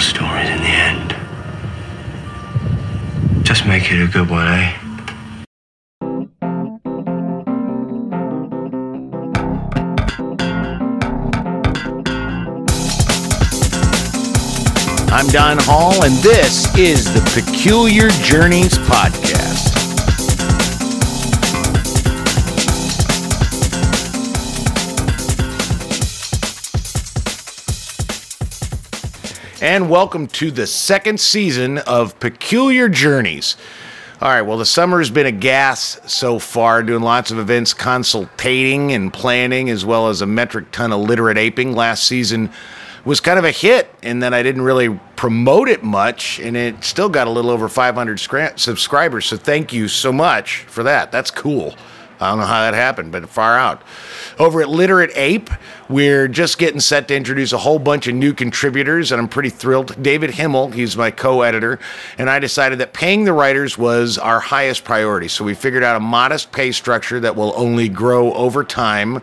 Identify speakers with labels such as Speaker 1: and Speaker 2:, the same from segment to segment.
Speaker 1: stories in the end. Just make it a good one, eh?
Speaker 2: I'm Don Hall, and this is the Peculiar Journeys Podcast. And welcome to the second season of Peculiar Journeys. All right, well, the summer has been a gas so far, doing lots of events, consultating and planning, as well as a metric ton of literate aping. Last season was kind of a hit in that I didn't really promote it much, and it still got a little over 500 scra- subscribers. So thank you so much for that. That's cool. I don't know how that happened, but far out. Over at Literate Ape, we're just getting set to introduce a whole bunch of new contributors, and I'm pretty thrilled. David Himmel, he's my co editor, and I decided that paying the writers was our highest priority. So we figured out a modest pay structure that will only grow over time.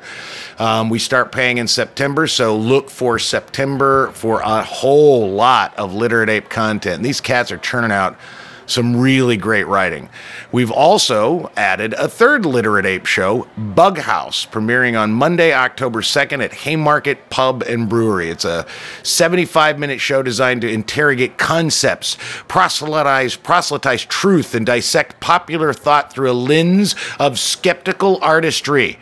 Speaker 2: Um, we start paying in September, so look for September for a whole lot of Literate Ape content. These cats are churning out some really great writing. We've also added a third Literate Ape show, Bug House, premiering on Monday, October 2nd at Haymarket Pub and Brewery. It's a 75 minute show designed to interrogate concepts, proselytize, proselytize truth, and dissect popular thought through a lens of skeptical artistry.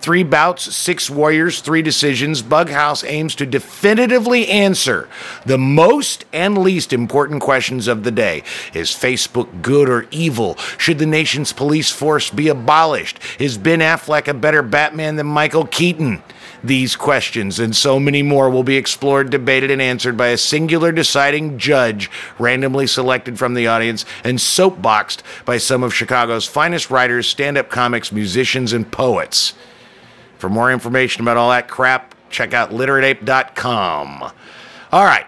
Speaker 2: Three bouts, six warriors, three decisions. Bug House aims to definitively answer the most and least important questions of the day. Is Facebook good or evil? Should the nation's police force be abolished? Is Ben Affleck a better Batman than Michael Keaton? These questions and so many more will be explored, debated, and answered by a singular deciding judge randomly selected from the audience and soapboxed by some of Chicago's finest writers, stand up comics, musicians, and poets. For more information about all that crap, check out literateape.com. All right.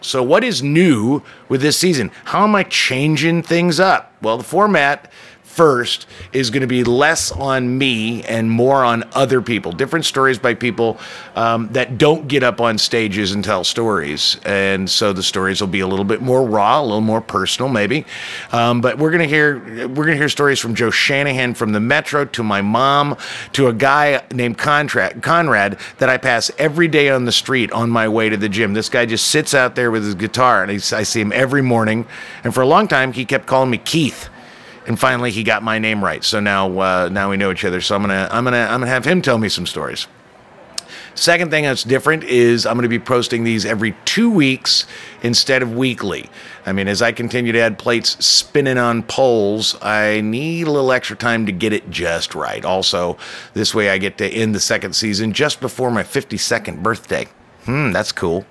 Speaker 2: So, what is new with this season? How am I changing things up? Well, the format first is going to be less on me and more on other people. Different stories by people um, that don't get up on stages and tell stories, and so the stories will be a little bit more raw, a little more personal, maybe. Um, but we're going to hear we're going to hear stories from Joe Shanahan from the Metro to my mom to a guy named Conrad, Conrad that I pass every day on the street on my way to the gym. This guy just sits out there with his guitar, and I see him every morning. And for a long time, he kept calling me Keith and finally he got my name right. So now uh, now we know each other. So I'm gonna I'm gonna I'm gonna have him tell me some stories. Second thing that's different is I'm going to be posting these every two weeks instead of weekly. I mean, as I continue to add plates spinning on poles, I need a little extra time to get it just right. Also, this way I get to end the second season just before my 52nd birthday. Hmm, that's cool.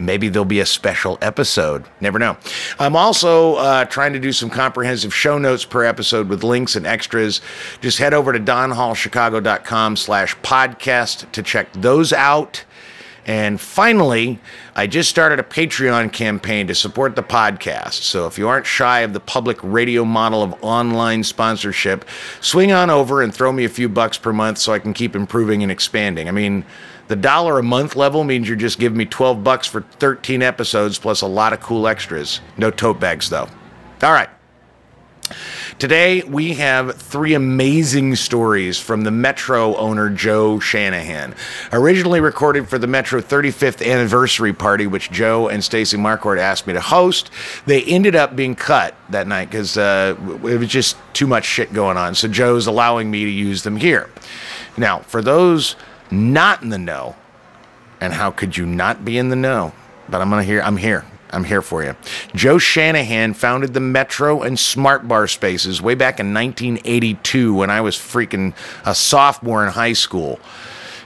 Speaker 2: Maybe there'll be a special episode. Never know. I'm also uh, trying to do some comprehensive show notes per episode with links and extras. Just head over to donhallchicago.com slash podcast to check those out. And finally, I just started a Patreon campaign to support the podcast. So if you aren't shy of the public radio model of online sponsorship, swing on over and throw me a few bucks per month so I can keep improving and expanding. I mean, the dollar a month level means you're just giving me 12 bucks for 13 episodes plus a lot of cool extras. No tote bags though. All right. Today, we have three amazing stories from the Metro owner, Joe Shanahan. Originally recorded for the Metro 35th anniversary party, which Joe and Stacy Marquardt asked me to host, they ended up being cut that night because uh, it was just too much shit going on. So Joe's allowing me to use them here. Now, for those not in the know, and how could you not be in the know? But I'm gonna hear. I'm here. I'm here for you. Joe Shanahan founded the Metro and Smart Bar spaces way back in 1982 when I was freaking a sophomore in high school.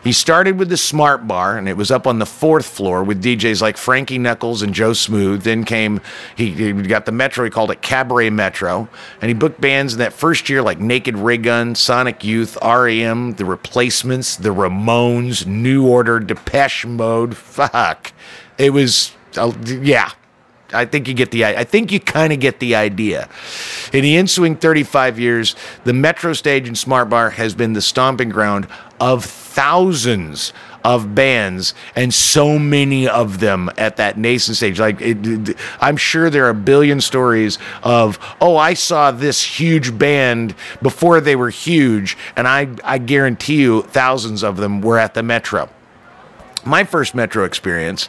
Speaker 2: He started with the Smart Bar, and it was up on the fourth floor with DJs like Frankie Knuckles and Joe Smooth. Then came, he, he got the Metro, he called it Cabaret Metro, and he booked bands in that first year like Naked Raygun, Sonic Youth, REM, The Replacements, The Ramones, New Order, Depeche Mode. Fuck. It was, uh, yeah, I think you get the I think you kind of get the idea. In the ensuing 35 years, the Metro Stage and Smart Bar has been the stomping ground of thousands of bands and so many of them at that nascent stage. Like, it, it- I'm sure there are a billion stories of, oh, I saw this huge band before they were huge, and I, I guarantee you thousands of them were at the Metro my first metro experience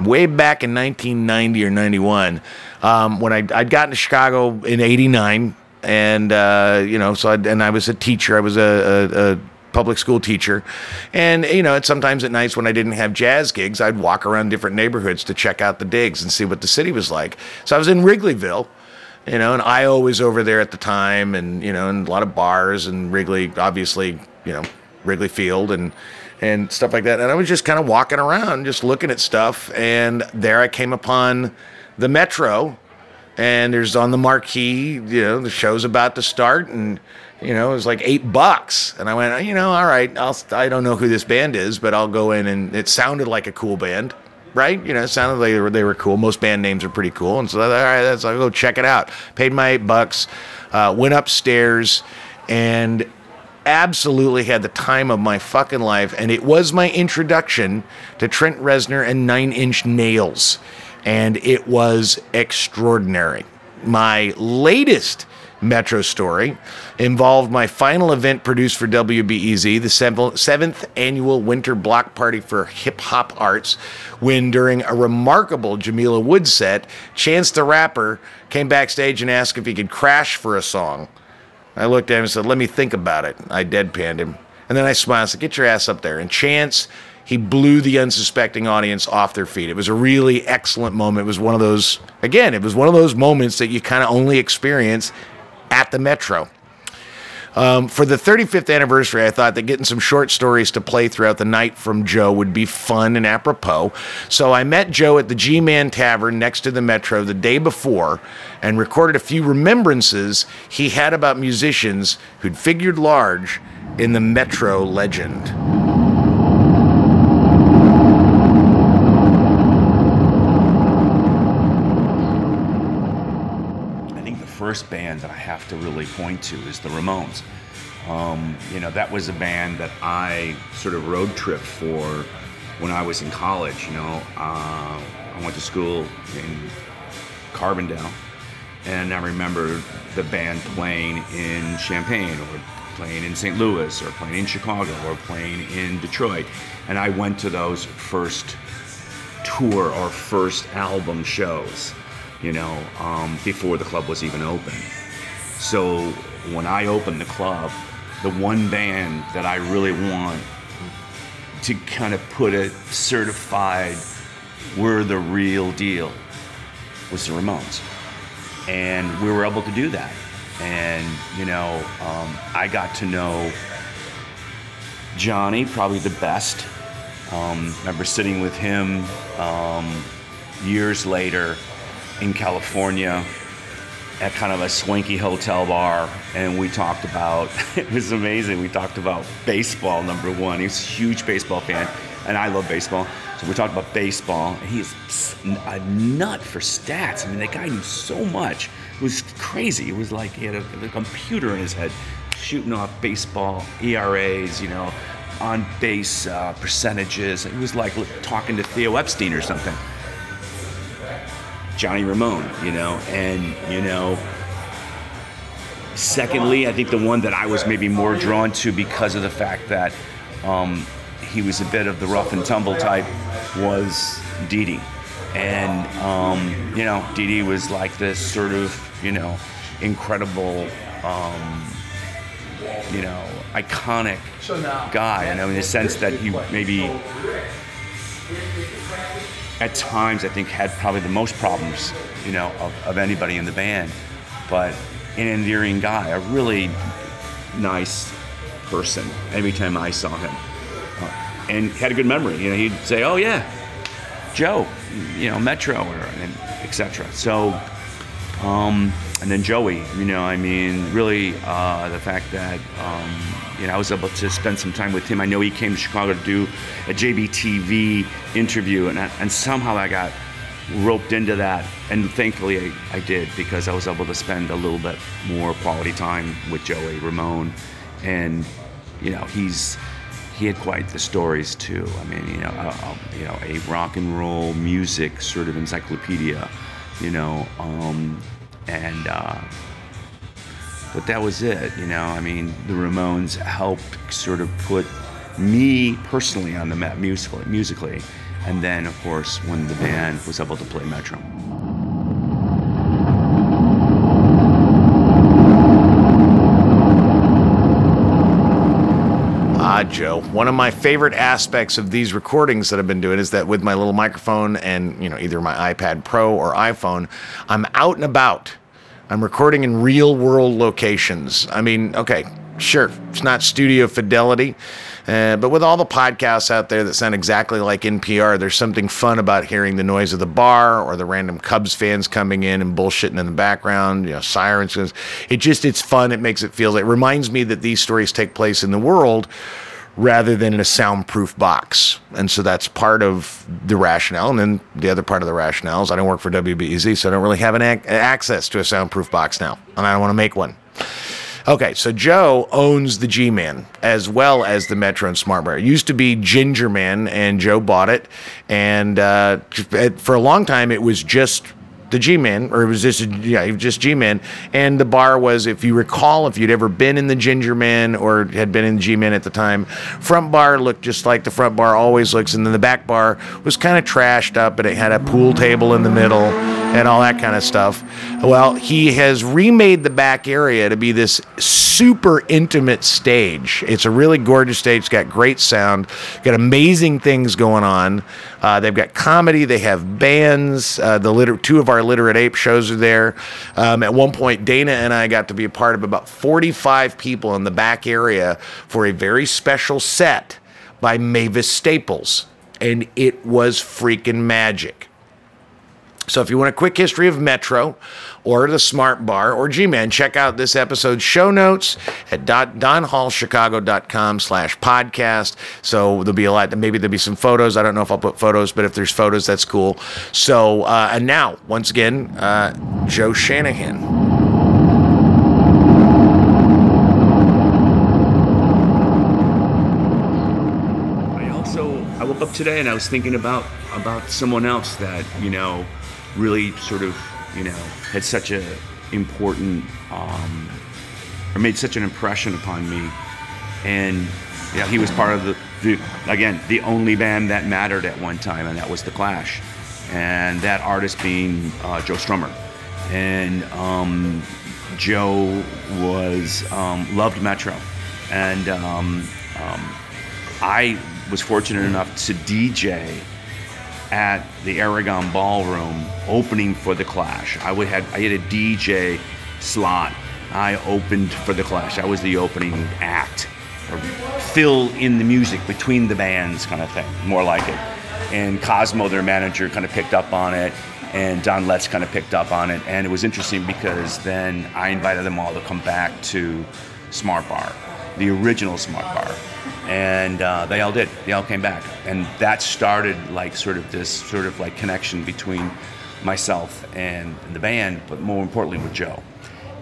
Speaker 2: way back in 1990 or 91 um, when I, i'd gotten to chicago in 89 and uh, you know so I'd, and i was a teacher. I was a, a, a public school teacher. And you know sometimes at nights when i didn't have jazz gigs i'd walk around different neighborhoods to check out the digs and see what the city was like. So i was in wrigleyville you know, and I was over there at the time, and you know, and a lot of bars and Wrigley, obviously, you know, Wrigley Field and and stuff like that. And I was just kind of walking around, just looking at stuff, and there I came upon the Metro, and there's on the marquee, you know, the show's about to start, and you know, it was like eight bucks, and I went, you know, all right, I'll, I don't know who this band is, but I'll go in, and it sounded like a cool band right? You know, it sounded like they were, they were cool. Most band names are pretty cool. And so, all right, that's, I'll go check it out. Paid my eight bucks, uh, went upstairs, and absolutely had the time of my fucking life. And it was my introduction to Trent Reznor and Nine Inch Nails. And it was extraordinary. My latest Metro story involved my final event produced for WBEZ, the seventh annual Winter Block Party for Hip Hop Arts, when during a remarkable Jamila Woods set, Chance the Rapper came backstage and asked if he could crash for a song. I looked at him and said, Let me think about it. I deadpanned him. And then I smiled and said, Get your ass up there. And Chance, he blew the unsuspecting audience off their feet. It was a really excellent moment. It was one of those, again, it was one of those moments that you kind of only experience at the Metro. Um, for the 35th anniversary, I thought that getting some short stories to play throughout the night from Joe would be fun and apropos. So I met Joe at the G Man Tavern next to the Metro the day before and recorded a few remembrances he had about musicians who'd figured large in the Metro legend.
Speaker 3: I think the first band that I have to really point to is the Ramones. Um, you know, that was a band that I sort of road tripped for when I was in college. You know, uh, I went to school in Carbondale, and I remember the band playing in Champaign or playing in St. Louis or playing in Chicago or playing in Detroit. And I went to those first tour or first album shows, you know, um, before the club was even open. So when I opened the club, the one band that I really want to kind of put it certified we're the real deal was the Ramones. And we were able to do that. And, you know, um, I got to know Johnny probably the best. Um, remember sitting with him um, years later in California at kind of a swanky hotel bar, and we talked about it was amazing. We talked about baseball, number one. He's a huge baseball fan, and I love baseball. So we talked about baseball, and he is a nut for stats. I mean, that guy knew so much. It was crazy. It was like he had a, a computer in his head shooting off baseball ERAs, you know, on base uh, percentages. It was like talking to Theo Epstein or something. Johnny Ramone, you know, and you know. Secondly, I think the one that I was maybe more drawn to because of the fact that um, he was a bit of the rough and tumble type was Dee Dee. And, um, you know, Dee Dee was like this sort of, you know, incredible, um, you know, iconic guy. You know, in the sense that he maybe at times I think had probably the most problems, you know, of, of anybody in the band. But an endearing guy, a really nice person every time I saw him. Uh, and had a good memory. You know, he'd say, "Oh yeah, Joe, you know, Metro," or and etc. So, um, and then Joey, you know, I mean, really, uh, the fact that um, you know I was able to spend some time with him. I know he came to Chicago to do a JBTV interview, and I, and somehow I got roped into that, and thankfully I, I did because I was able to spend a little bit more quality time with Joey Ramone, and you know he's he had quite the stories too. I mean, you know, a, a, you know, a rock and roll music sort of encyclopedia, you know, um, and uh, but that was it. You know, I mean, the Ramones helped sort of put me personally on the map musically, musically, and then of course when the band was able to play Metro.
Speaker 2: Ah, Joe. One of my favorite aspects of these recordings that I've been doing is that with my little microphone and, you know, either my iPad Pro or iPhone, I'm out and about. I'm recording in real world locations. I mean, okay, sure, it's not studio fidelity, uh, but with all the podcasts out there that sound exactly like NPR, there's something fun about hearing the noise of the bar or the random Cubs fans coming in and bullshitting in the background, you know, sirens. It just, it's fun. It makes it feel it reminds me that these stories take place in the world rather than in a soundproof box. And so that's part of the rationale. And then the other part of the rationale is I don't work for WBEZ, so I don't really have an ac- access to a soundproof box now. And I don't want to make one. Okay, so Joe owns the G Man as well as the Metro and Smart Bar. It used to be Ginger Man, and Joe bought it. And uh, for a long time, it was just the G Man, or it was just yeah, just G Man. And the bar was, if you recall, if you'd ever been in the Ginger Man or had been in the G Man at the time, front bar looked just like the front bar always looks, and then the back bar was kind of trashed up, and it had a pool table in the middle and all that kind of stuff. Well, he has remade the back area to be this super intimate stage. It's a really gorgeous stage. It's got great sound, got amazing things going on. Uh, they've got comedy. They have bands. Uh, the liter- two of our literate ape shows are there. Um, at one point, Dana and I got to be a part of about 45 people in the back area for a very special set by Mavis Staples, and it was freaking magic. So if you want a quick history of Metro or the Smart Bar or G-Man, check out this episode's show notes at donhallchicago.com slash podcast. So there'll be a lot, maybe there'll be some photos. I don't know if I'll put photos, but if there's photos, that's cool. So, uh, and now, once again, uh, Joe Shanahan.
Speaker 3: I also I woke up today and I was thinking about about someone else that you know really sort of you know had such a important um, or made such an impression upon me, and yeah, he was part of the, the again the only band that mattered at one time, and that was the Clash, and that artist being uh, Joe Strummer, and um, Joe was um, loved Metro, and um, um, I was fortunate enough to DJ at the Aragon Ballroom opening for the Clash. I would had I had a DJ slot. I opened for the Clash. I was the opening act, or fill in the music between the bands, kind of thing, more like it. And Kosmo, their manager, kind of picked up on it, and Don Letts kind of picked up on it. And it was interesting because then I invited them all to come back to Smart Bar, the original Smart Bar and uh, they all did. They all came back, and that started like sort of this sort of like connection between myself and the band, but more importantly with Joe.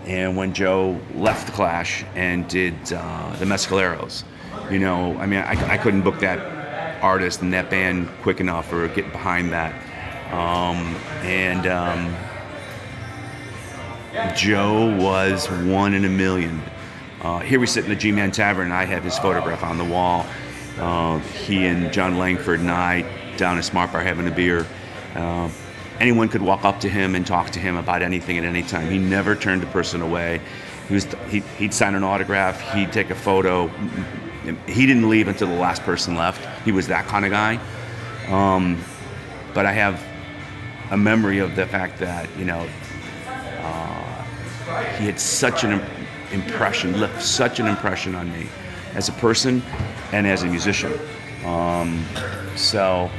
Speaker 3: And when Joe left the Clash and did uh, the Mescaleros, you know, I mean, I, I couldn't book that artist and that band quick enough or get behind that. Um, and um, Joe was one in a million. Uh, here we sit in the G-Man Tavern, I have his photograph on the wall. Uh, he and Jon Langford and I down at Smart Bar having a beer. Uh, anyone could walk up to him and talk to him about anything at any time. He never turned a person away. He was, he, he'd sign an autograph. He'd take a photo. He didn't leave until the last person left. He was that kind of guy. Um, but I have a memory of the fact that you know uh, he had such an impression, left such an impression on me as a person and as a musician. Um, so,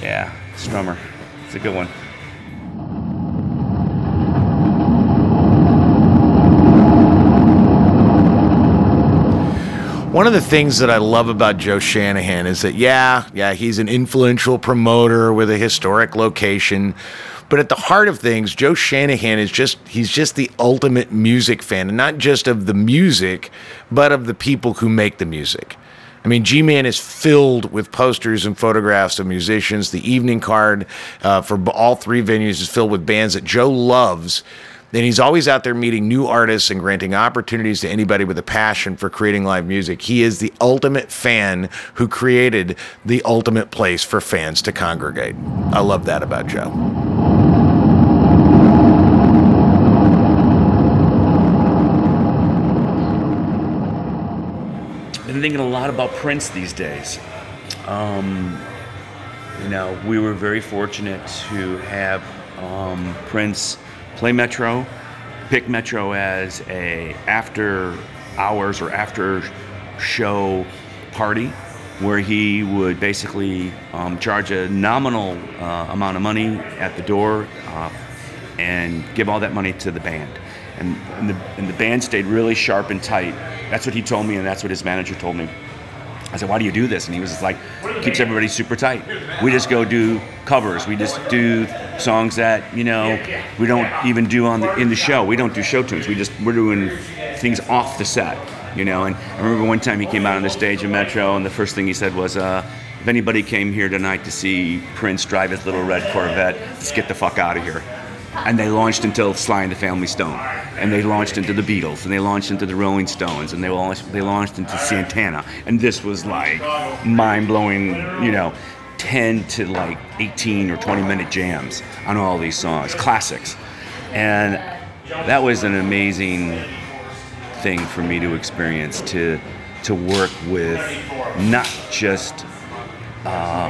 Speaker 3: yeah, Strummer, it's a good one.
Speaker 2: One of the things that I love about Joe Shanahan is that, yeah, yeah, he's an influential promoter with a historic location. But at the heart of things, Joe Shanahan is just, he's just the ultimate music fan, and not just of the music, but of the people who make the music. I mean, G Man is filled with posters and photographs of musicians. The evening card uh, for all three venues is filled with bands that Joe loves. And he's always out there meeting new artists and granting opportunities to anybody with a passion for creating live music. He is the ultimate fan who created the ultimate place for fans to congregate. I love that about Joe.
Speaker 3: been thinking a lot about Prince these days. Um, you know, we were very fortunate to have um, Prince play Metro, pick Metro as a after hours or after show party where he would basically um, charge a nominal uh, amount of money at the door uh, and give all that money to the band. And, and, the, and the band stayed really sharp and tight. That's what he told me, and that's what his manager told me. I said, "Why do you do this?" And he was like, "Keeps everybody super tight. We just go do covers. We just do songs that you know we don't even do on the in the show. We don't do show tunes. We just we're doing things off the set, you know." And I remember one time he came out on the stage in Metro, and the first thing he said was, uh, "If anybody came here tonight to see Prince drive his little red Corvette, let's get the fuck out of here." and they launched into Sly and the Family Stone, and they launched into the Beatles, and they launched into the Rolling Stones, and they launched they launched into Santana, and this was like mind blowing, you know. 10 to like 18 or 20 minute jams on all these songs, classics. And that was an amazing thing for me to experience to to work with not just uh,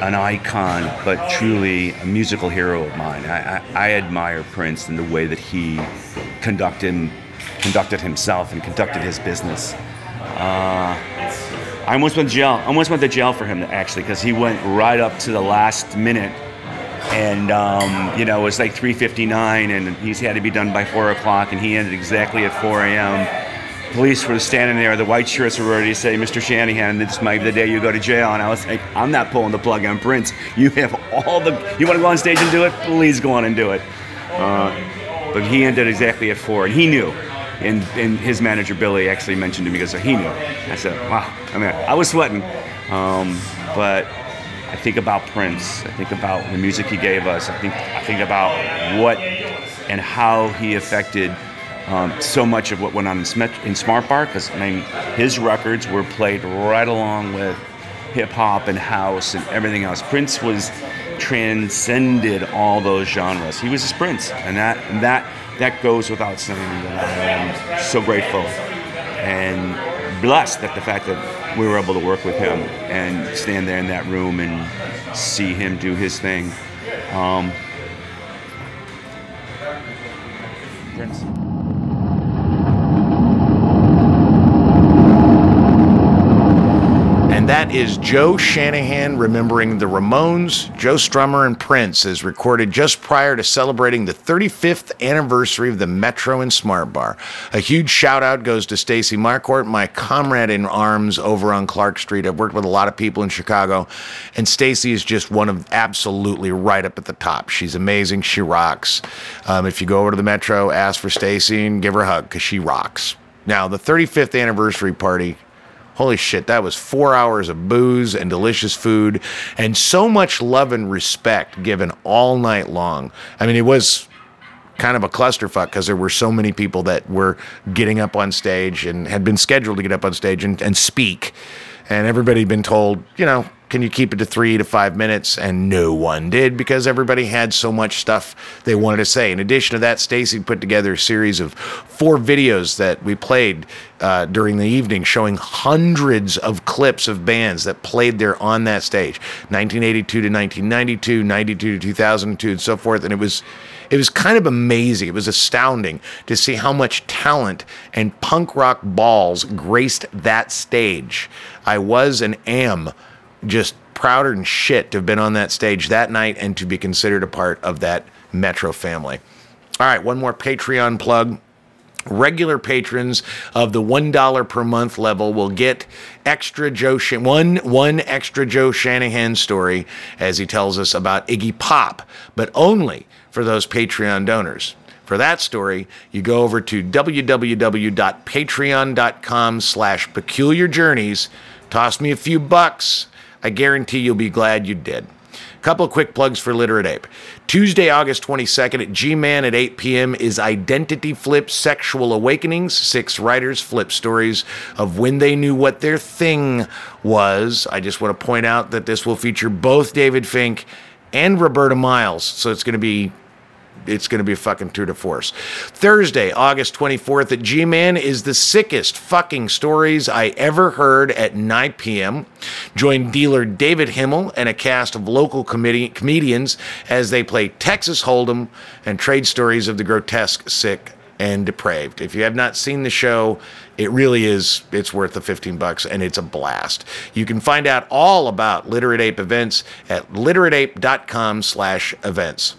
Speaker 3: an icon, but truly a musical hero of mine. I, I, I admire Prince in the way that he conducted, conducted himself and conducted his business. Uh, I almost went to jail. I almost went to jail for him actually, because he went right up to the last minute, and um, you know it was like 3:59, and he had to be done by four o'clock, and he ended exactly at 4 a.m police were standing there, the white shirts were ready to say, Mr. Shanahan, this might be the day you go to jail. And I was like, I'm not pulling the plug on Prince. You have all the, you want to go on stage and do it? Please go on and do it. Uh, but he ended exactly at four, and he knew. And, and his manager Billy actually mentioned to me because he knew. I said, "Wow!" I mean, I was sweating, um, but I think about Prince. I think about the music he gave us. I think I think about what and how he affected um, so much of what went on in, in Smart Bar because I mean his records were played right along with hip hop and house and everything else. Prince was transcended all those genres. He was his Prince, and that and that that goes without saying. That I am so grateful and blessed that the fact that we were able to work with him and stand there in that room and see him do his thing. Um, Prince.
Speaker 2: That is Joe Shanahan remembering the Ramones, Joe Strummer, and Prince, as recorded just prior to celebrating the 35th anniversary of the Metro and Smart Bar. A huge shout out goes to Stacy Marquardt, my comrade in arms over on Clark Street. I've worked with a lot of people in Chicago, and Stacy is just one of absolutely right up at the top. She's amazing. She rocks. Um, if you go over to the Metro, ask for Stacy and give her a hug because she rocks. Now, the 35th anniversary party Holy shit, that was four hours of booze and delicious food and so much love and respect given all night long. I mean, it was kind of a clusterfuck because there were so many people that were getting up on stage and had been scheduled to get up on stage and, and speak. And everybody had been told, you know, can you keep it to three to five minutes? And no one did because everybody had so much stuff they wanted to say. In addition to that, Stacy put together a series of four videos that we played uh, during the evening showing hundreds of clips of bands that played there on that stage 1982 to 1992, 92 to 2002, and so forth. And it was. It was kind of amazing. It was astounding to see how much talent and punk rock balls graced that stage. I was and am just prouder than shit to have been on that stage that night and to be considered a part of that Metro family. All right, one more Patreon plug. Regular patrons of the one dollar per month level will get extra Joe one one extra Joe Shanahan story as he tells us about Iggy Pop, but only for those Patreon donors. For that story, you go over to www.patreon.com slash peculiar journeys Toss me a few bucks. I guarantee you'll be glad you did. A couple of quick plugs for Literate Ape. Tuesday, August 22nd at G Man at 8 p.m. is Identity Flip Sexual Awakenings. Six writers flip stories of when they knew what their thing was. I just want to point out that this will feature both David Fink and Roberta Miles. So it's going to be it's going to be a fucking tour de force. Thursday, August 24th at G Man is the sickest fucking stories I ever heard at 9 p.m. Join dealer David Himmel and a cast of local comedi- comedians as they play Texas Hold'em and trade stories of the grotesque, sick, and depraved. If you have not seen the show, it really is it's worth the 15 bucks and it's a blast. You can find out all about Literate Ape events at literateape.com slash events.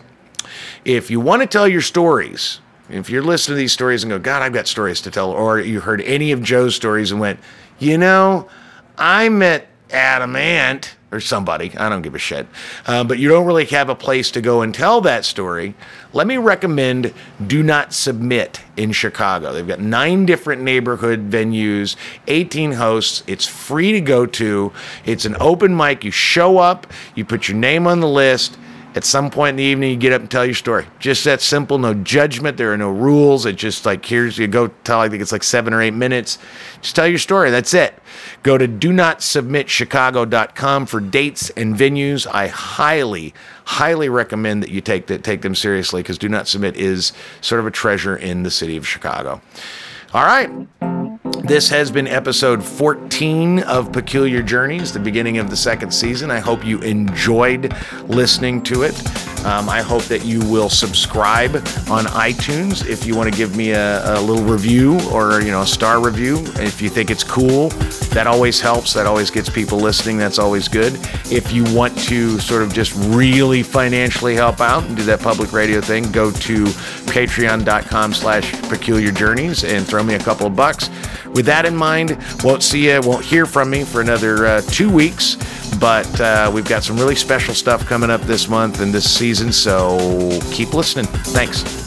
Speaker 2: If you want to tell your stories, if you're listening to these stories and go, God, I've got stories to tell, or you heard any of Joe's stories and went, you know, I met Adam Ant or somebody, I don't give a shit, uh, but you don't really have a place to go and tell that story, let me recommend Do Not Submit in Chicago. They've got nine different neighborhood venues, 18 hosts. It's free to go to. It's an open mic. You show up, you put your name on the list at some point in the evening, you get up and tell your story. Just that simple, no judgment. There are no rules. It's just like, here's, you go tell, I think it's like seven or eight minutes. Just tell your story. That's it. Go to do not submit chicago.com for dates and venues. I highly, highly recommend that you take, that, take them seriously because Do Not Submit is sort of a treasure in the city of Chicago. All right. This has been episode 14 of Peculiar Journeys, the beginning of the second season. I hope you enjoyed listening to it. Um, I hope that you will subscribe on iTunes if you want to give me a, a, little review or you know a star review. If you think it's cool, that always helps. That always gets people listening. That's always good. If you want to sort of just really financially help out and do that public radio thing, go to patreon.com/slash peculiar journeys and throw me a couple of bucks. With that in mind, won't see you, won't hear from me for another uh, two weeks, but uh, we've got some really special stuff coming up this month and this season, so keep listening. Thanks.